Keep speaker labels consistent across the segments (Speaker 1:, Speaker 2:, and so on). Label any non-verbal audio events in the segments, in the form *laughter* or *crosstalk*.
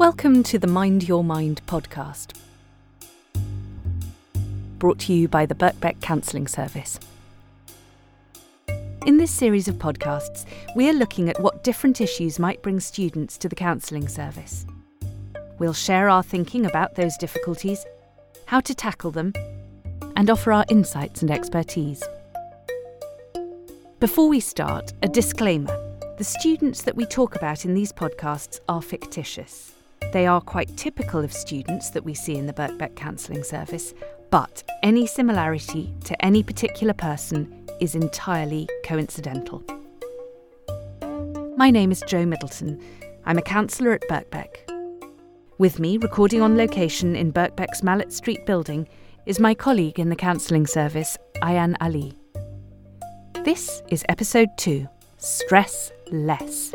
Speaker 1: Welcome to the Mind Your Mind podcast, brought to you by the Birkbeck Counselling Service. In this series of podcasts, we are looking at what different issues might bring students to the counselling service. We'll share our thinking about those difficulties, how to tackle them, and offer our insights and expertise. Before we start, a disclaimer. The students that we talk about in these podcasts are fictitious. They are quite typical of students that we see in the Birkbeck Counselling Service, but any similarity to any particular person is entirely coincidental. My name is Jo Middleton. I'm a counsellor at Birkbeck. With me, recording on location in Birkbeck's Malet Street building, is my colleague in the counselling service, Ayan Ali. This is episode 2 Stress Less.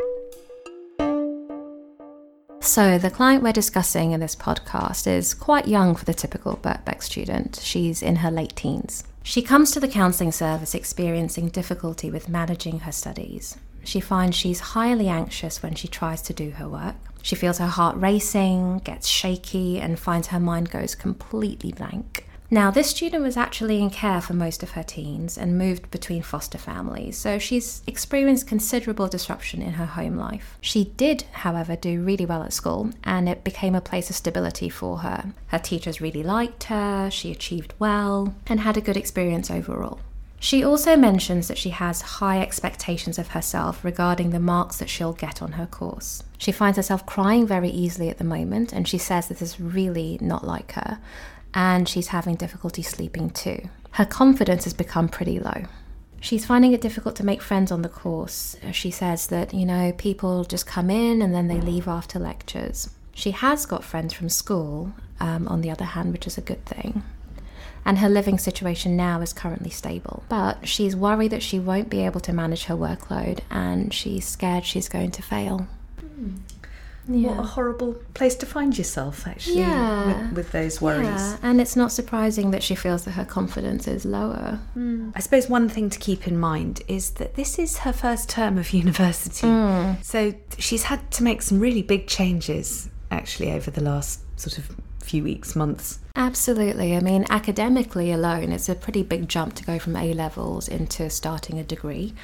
Speaker 2: So, the client we're discussing in this podcast is quite young for the typical Birkbeck student. She's in her late teens. She comes to the counselling service experiencing difficulty with managing her studies. She finds she's highly anxious when she tries to do her work. She feels her heart racing, gets shaky, and finds her mind goes completely blank. Now, this student was actually in care for most of her teens and moved between foster families, so she's experienced considerable disruption in her home life. She did, however, do really well at school, and it became a place of stability for her. Her teachers really liked her, she achieved well, and had a good experience overall. She also mentions that she has high expectations of herself regarding the marks that she'll get on her course. She finds herself crying very easily at the moment, and she says this is really not like her and she's having difficulty sleeping too. Her confidence has become pretty low. She's finding it difficult to make friends on the course. She says that, you know, people just come in and then they leave after lectures. She has got friends from school, um, on the other hand, which is a good thing. And her living situation now is currently stable. But she's worried that she won't be able to manage her workload and she's scared she's going to fail.
Speaker 1: Mm. Yeah. What a horrible place to find yourself, actually,
Speaker 2: yeah.
Speaker 1: with, with, those worries. Yeah.
Speaker 2: And it's not surprising that she feels that her confidence is lower.
Speaker 1: Mm. I suppose one thing to keep in mind is that this is her first term of *laughs* university. Mm. So she's had to make some really big changes, actually, over the last sort of few weeks, months.
Speaker 2: Absolutely. I mean, academically alone, it's a pretty big jump to go from A levels into starting a degree.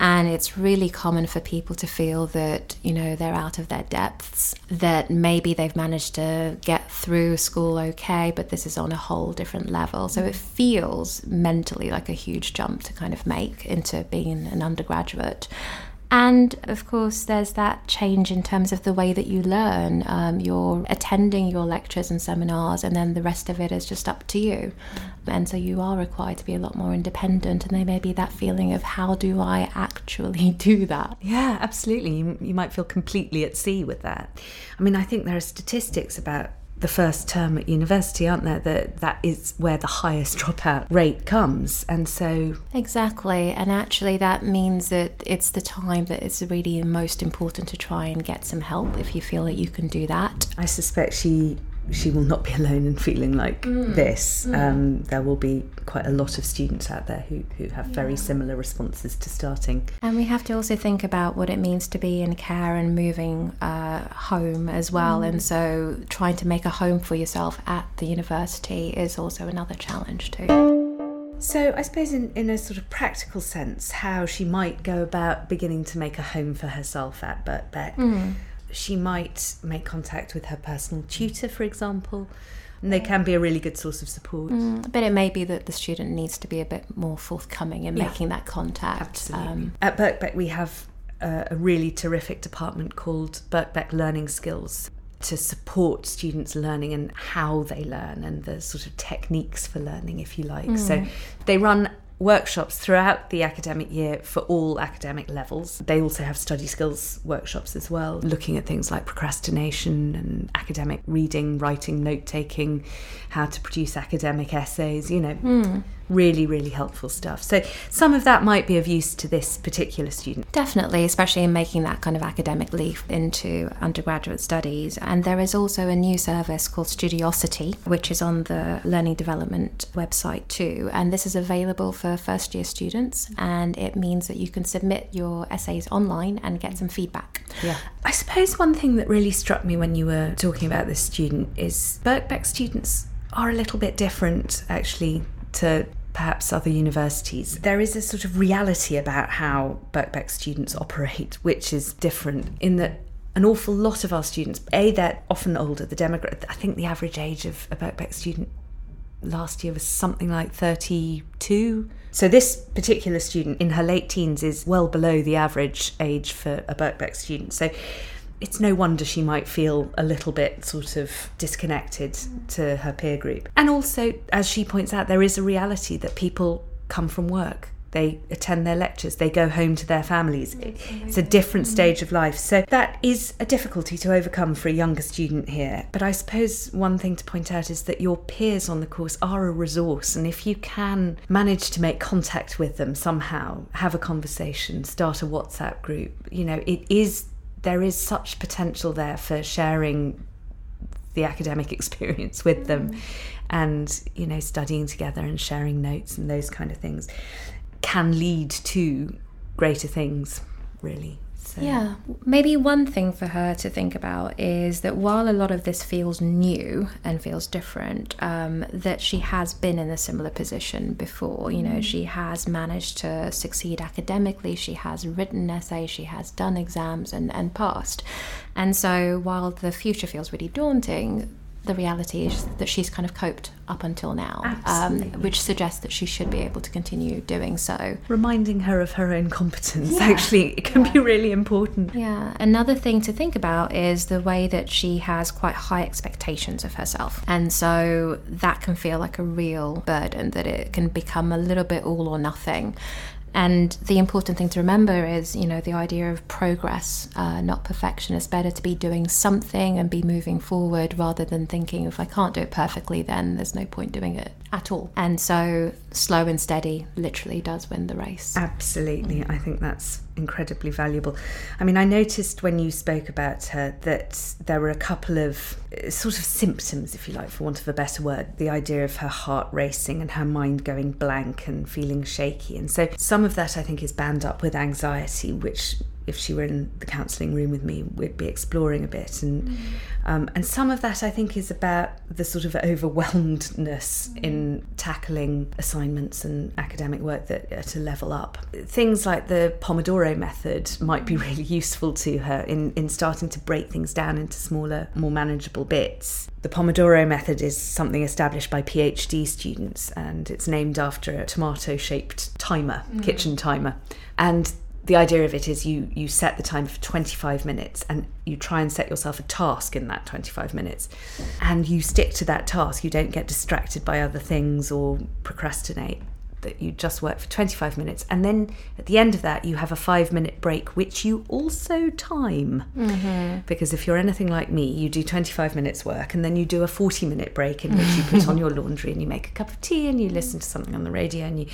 Speaker 2: And it's really common for people to feel that, you know, they're out of their depths, that maybe they've managed to get through school okay, but this is on a whole different level. So it feels mentally like a huge jump to kind of make into being an undergraduate. And of course, there's that change in terms of the way that you learn. Um, you're attending your lectures and seminars, and then the rest of it is just up to you. And so you are required to be a lot more independent. And there may be that feeling of how do I actually *laughs* do that?
Speaker 1: Yeah, absolutely. You, you might feel completely at sea with that. I mean, I think there are statistics about the first term at university, aren't there? That that is where the highest *laughs* dropout rate comes, and so
Speaker 2: exactly. And actually, that means that it's the time that it's really most important to try and get some help if you feel that you can do that.
Speaker 1: I suspect she she will not be *laughs* alone in feeling like mm. this. Mm. Um, there will be quite a lot of students out there who, who have yeah. very similar responses to starting.
Speaker 2: And we have to also think about what it means to be in care and moving uh, home as well. Mm. And so trying to make a home for yourself at the university is also another challenge too.
Speaker 1: So, I suppose, in, in a sort of practical sense, how she might go about beginning to make a home for herself at Birkbeck. Mm she might make contact with her personal tutor, for example. And they can be a really good source of support.
Speaker 2: Mm, but it may be that the student needs to be a bit more forthcoming in yeah. making that contact.
Speaker 1: Absolutely. Um, At Birkbeck, we have a, a really terrific department called Birkbeck Learning Skills to support students' learning and how they learn and the sort of techniques for learning, if you like. Mm. So they run workshops throughout the academic year for all academic levels. They also have study skills workshops as well, looking at things like procrastination and academic reading, writing, note taking, how to produce academic essays, you know. Mm. Really, really helpful stuff. So some of that might be of use to this particular student.
Speaker 2: Definitely, especially in making that kind of academic leap into undergraduate studies. And there is also a new service called Studiosity, which is on the Learning Development website too. And this is available for first year students, and it means that you can submit your essays online and get some feedback.
Speaker 1: Yeah. I suppose one thing that really struck me when you were talking about this student is Birkbeck students are a little bit different actually to perhaps other universities. There is a sort of reality about how Birkbeck students operate, which is different in that an awful lot of our students, A, they're often older. The demographic, I think the average age of a Birkbeck student last year was something like 32. So this particular student in her late teens is well below the average age for a Birkbeck student. So it's no wonder she might feel a little bit sort of disconnected to her peer group. And also, as she points out, there is a reality that people come from work. They attend their lectures, they go home to their families. It's a different stage of life. So, that is a difficulty to overcome for a younger student here. But I suppose one thing to point out is that your peers on the course are a resource. And if you can manage to make contact with them somehow, have a conversation, start a WhatsApp group, you know, it is there is such potential there for sharing the academic *laughs* experience with them mm. and you know studying together and sharing notes and those kind of things can lead to greater things really
Speaker 2: so. Yeah, maybe one thing for her to think about is that while a lot of this feels new and feels different, um, that she has been in a similar position before. You know, mm. she has managed to succeed academically, she has written essays, she has done exams and, and passed. And so while the future feels really daunting, the reality is that she's kind of coped up until now, um, which suggests that she should be able to continue doing so.
Speaker 1: Reminding her of her own competence, yeah. actually, it can yeah. be really important.
Speaker 2: Yeah. Another thing to think about is the way that she has quite high expectations of herself. And so that can feel like a real burden, that it can become a little bit all or nothing. And the important thing to remember is, you know, the idea of progress, uh, not perfection. It's better to be doing something and be moving forward rather than thinking if I can't do it perfectly, then there's no point doing it at all. And so, slow and steady literally does win the race.
Speaker 1: Absolutely. Mm. I think that's incredibly valuable. I mean, I noticed when you spoke about her that there were a couple of uh, sort of symptoms, if you like, for want of a better word. The idea of her heart racing and her mind going blank and feeling shaky. And so, some of that I think is bound up with anxiety, which if she were in the counselling room with me, we'd be exploring a bit. And mm. um, and some of that I think is about the sort of overwhelmedness mm. in tackling assignments and academic work that are to level up. Things like the Pomodoro method might be really useful to her in, in starting to break things down into smaller, more manageable bits. The Pomodoro method is something established by PhD students and it's named after a tomato shaped timer, mm. kitchen timer. And the idea of it is you you set the time for 25 minutes and you try and set yourself a task in that 25 minutes. And you stick to that task. You don't get distracted by other things or procrastinate. That you just work for 25 minutes. And then at the end of that you have a 5 minute break which you also time. Mm-hmm. because if you're anything like me you do 25 minutes work and then you do a 40 minute break in which you put on your *laughs* laundry and you make a cup of tea and you listen to something on the radio and you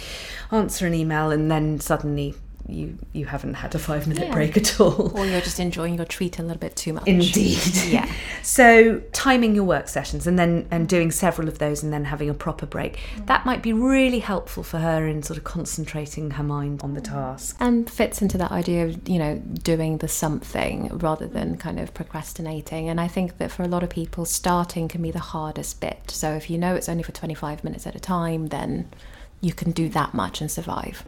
Speaker 1: answer an email and then suddenly you you haven't had a five minute yeah. break at all.
Speaker 2: Or you're just enjoying your treat a little bit too much.
Speaker 1: Indeed.
Speaker 2: Yeah. *laughs*
Speaker 1: so timing your work sessions and then and doing several of those and then having a proper break. Mm. That might be really helpful for her in sort of concentrating her mind on the task.
Speaker 2: And fits into that idea of, you know, doing the something rather than kind of procrastinating. And I think that for a lot of people starting can be the hardest bit. So if you know it's only for 25 minutes at a time, then you can do that much and survive.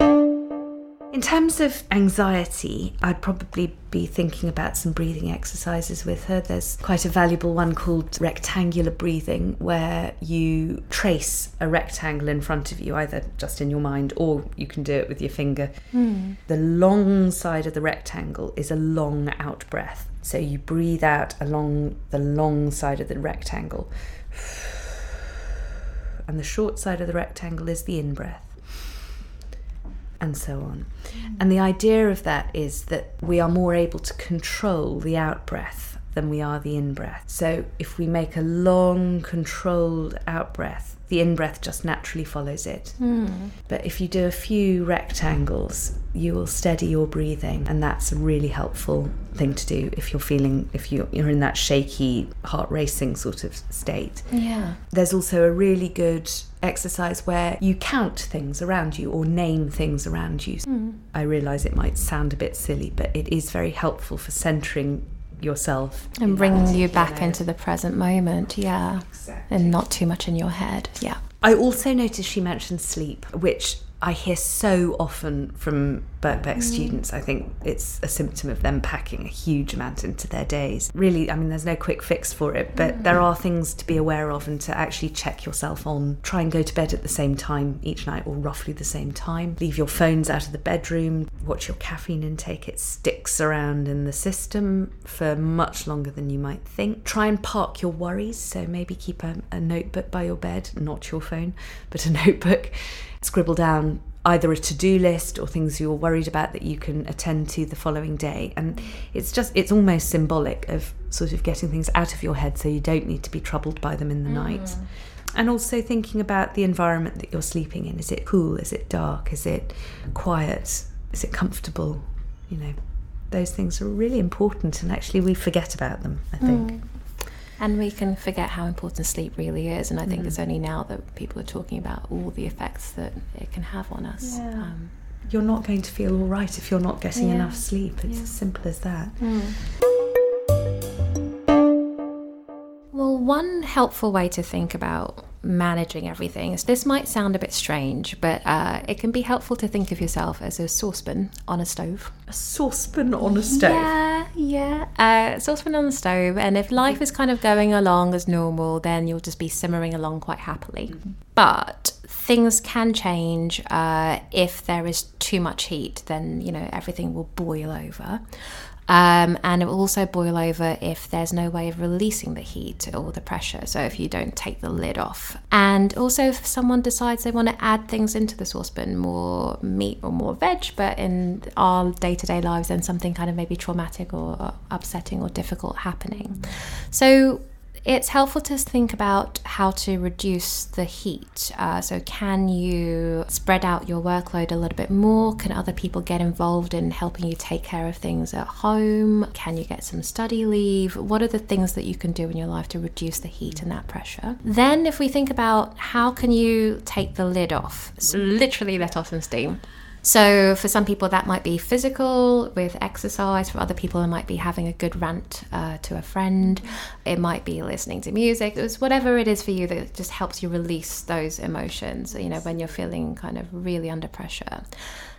Speaker 1: In terms of anxiety, I'd probably be thinking about some breathing exercises with her. There's quite a valuable one called rectangular breathing, where you trace a rectangle in front of you, either just in your mind or you can do it with your finger. Mm. The long side of the rectangle is a long out breath. So you breathe out along the long side of the rectangle. *sighs* And the short side of the rectangle is the in breath and so on. Mm. And the idea of that is that we are more able to control the out breath than we are the in breath. So if we make a long, controlled out breath, the in breath just naturally follows it.
Speaker 2: Mm.
Speaker 1: But if you do a few rectangles, you will steady your breathing, and that's a really helpful thing to do if you're feeling if you're, you're in that shaky, heart racing sort of state.
Speaker 2: Yeah.
Speaker 1: There's also a really good exercise where you count things around you or name things around you.
Speaker 2: Mm.
Speaker 1: I realise it might sound a bit silly, but it is very helpful for centering yourself
Speaker 2: And
Speaker 1: in
Speaker 2: bringing you back into the present moment. Yeah.
Speaker 1: Exactly.
Speaker 2: And not too much in your head. Yeah.
Speaker 1: I also noticed she mentioned sleep, which I hear so often from Birkbeck mm. students. I think it's a symptom of them packing a huge amount into their days. Really, I mean, there's no quick fix for it, but there mm. are things to be aware of and to actually check yourself on. Try and go to bed at the same time each night or roughly the same time. Leave your phones out of the bedroom. Watch your caffeine intake. It sticks around in the system for much longer than you might think. Try and park your worries. So maybe keep a, a notebook by your bed, not your phone, but a *laughs* notebook. Scribble down either a to-do list or things you're worried about that you can attend to the following day. And it's just it's almost symbolic of sort of getting things out of your head so you don't need to be troubled by them in the mm. night. And also thinking about the environment that you're sleeping in. Is it cool? Is it dark? Is it quiet? Is it comfortable? You know those things are really important and actually we forget about them i think mm.
Speaker 2: And we can forget how important sleep really is. And I think it's only now that people are talking about all the effects that it can have on us.
Speaker 1: Yeah.
Speaker 2: Um,
Speaker 1: you're not going to feel all right if you're not getting
Speaker 2: Yeah.
Speaker 1: enough sleep it's
Speaker 2: Yeah.
Speaker 1: as simple as that
Speaker 2: Well, one helpful way to think about managing everything is this might sound a bit strange, but uh, it can be helpful to think of yourself as a saucepan on a stove.
Speaker 1: a saucepan on a stove
Speaker 2: Yeah, yeah. Uh, saucepan on the stove, and if life is kind of going along as normal, then you'll just be simmering along quite happily. But things can change uh, if there is too much heat. Then you know everything will boil over. Um, and it will also boil over if there's no way of releasing the heat or the pressure. So, if you don't take the lid off. And also, if someone decides they want to add things into the saucepan, more meat or more veg, but in our day to day lives, then something kind of maybe traumatic or upsetting or difficult happening. So, it's helpful to think about how to reduce the heat. Uh, so, can you spread out your workload a little bit more? Can other people get involved in helping you take care of things at home? Can you get some study leave? What are the things that you can do in your life to reduce the heat and that pressure? Then, if we think about how can you take the lid off, so literally let off some steam. So, for some people, that might be physical with exercise. For other people, it might be having a good rant uh, to a friend. It might be listening to music. It's whatever it is for you that just helps you release those emotions, you know, when you're feeling kind of really under pressure.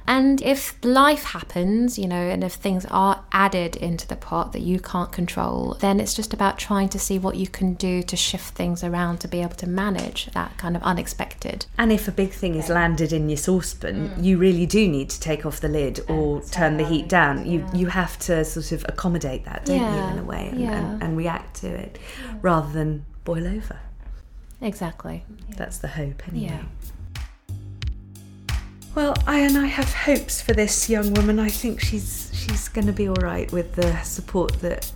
Speaker 2: And if life happens, you know, and if things are added into the pot that you can't control, then it's just about trying to see what you can do to shift things around to be able to manage that kind of unexpected.
Speaker 1: And if a big thing is landed in your saucepan, mm. you really do need to take off the lid or turn the heat down. You you have to sort of accommodate that, don't
Speaker 2: Yeah,
Speaker 1: you, in a way, and,
Speaker 2: yeah.
Speaker 1: and, and react to it rather than boil over.
Speaker 2: Exactly.
Speaker 1: That's the hope, anyway.
Speaker 2: Yeah.
Speaker 1: Well, I and I have hopes for this young woman. I think she's she's going to be all right with the support that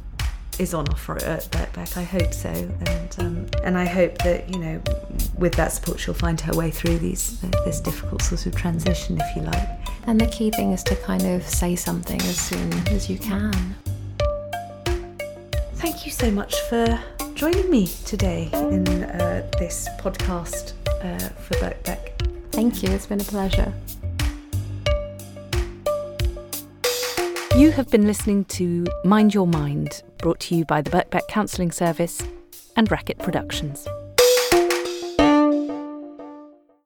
Speaker 1: is on offer at Birkbeck. I hope so, and um, and I hope that you know, with that support, she'll find her way through these this difficult sort of transition, if you like.
Speaker 2: And the key thing is to kind of say something as soon as you can.
Speaker 1: Thank you so much for joining me today in uh, this podcast uh, for Birkbeck.
Speaker 2: Thank you, it's been a pleasure.
Speaker 1: You have been listening to Mind Your Mind, brought to you by the Birkbeck Counselling Service and Racket Productions.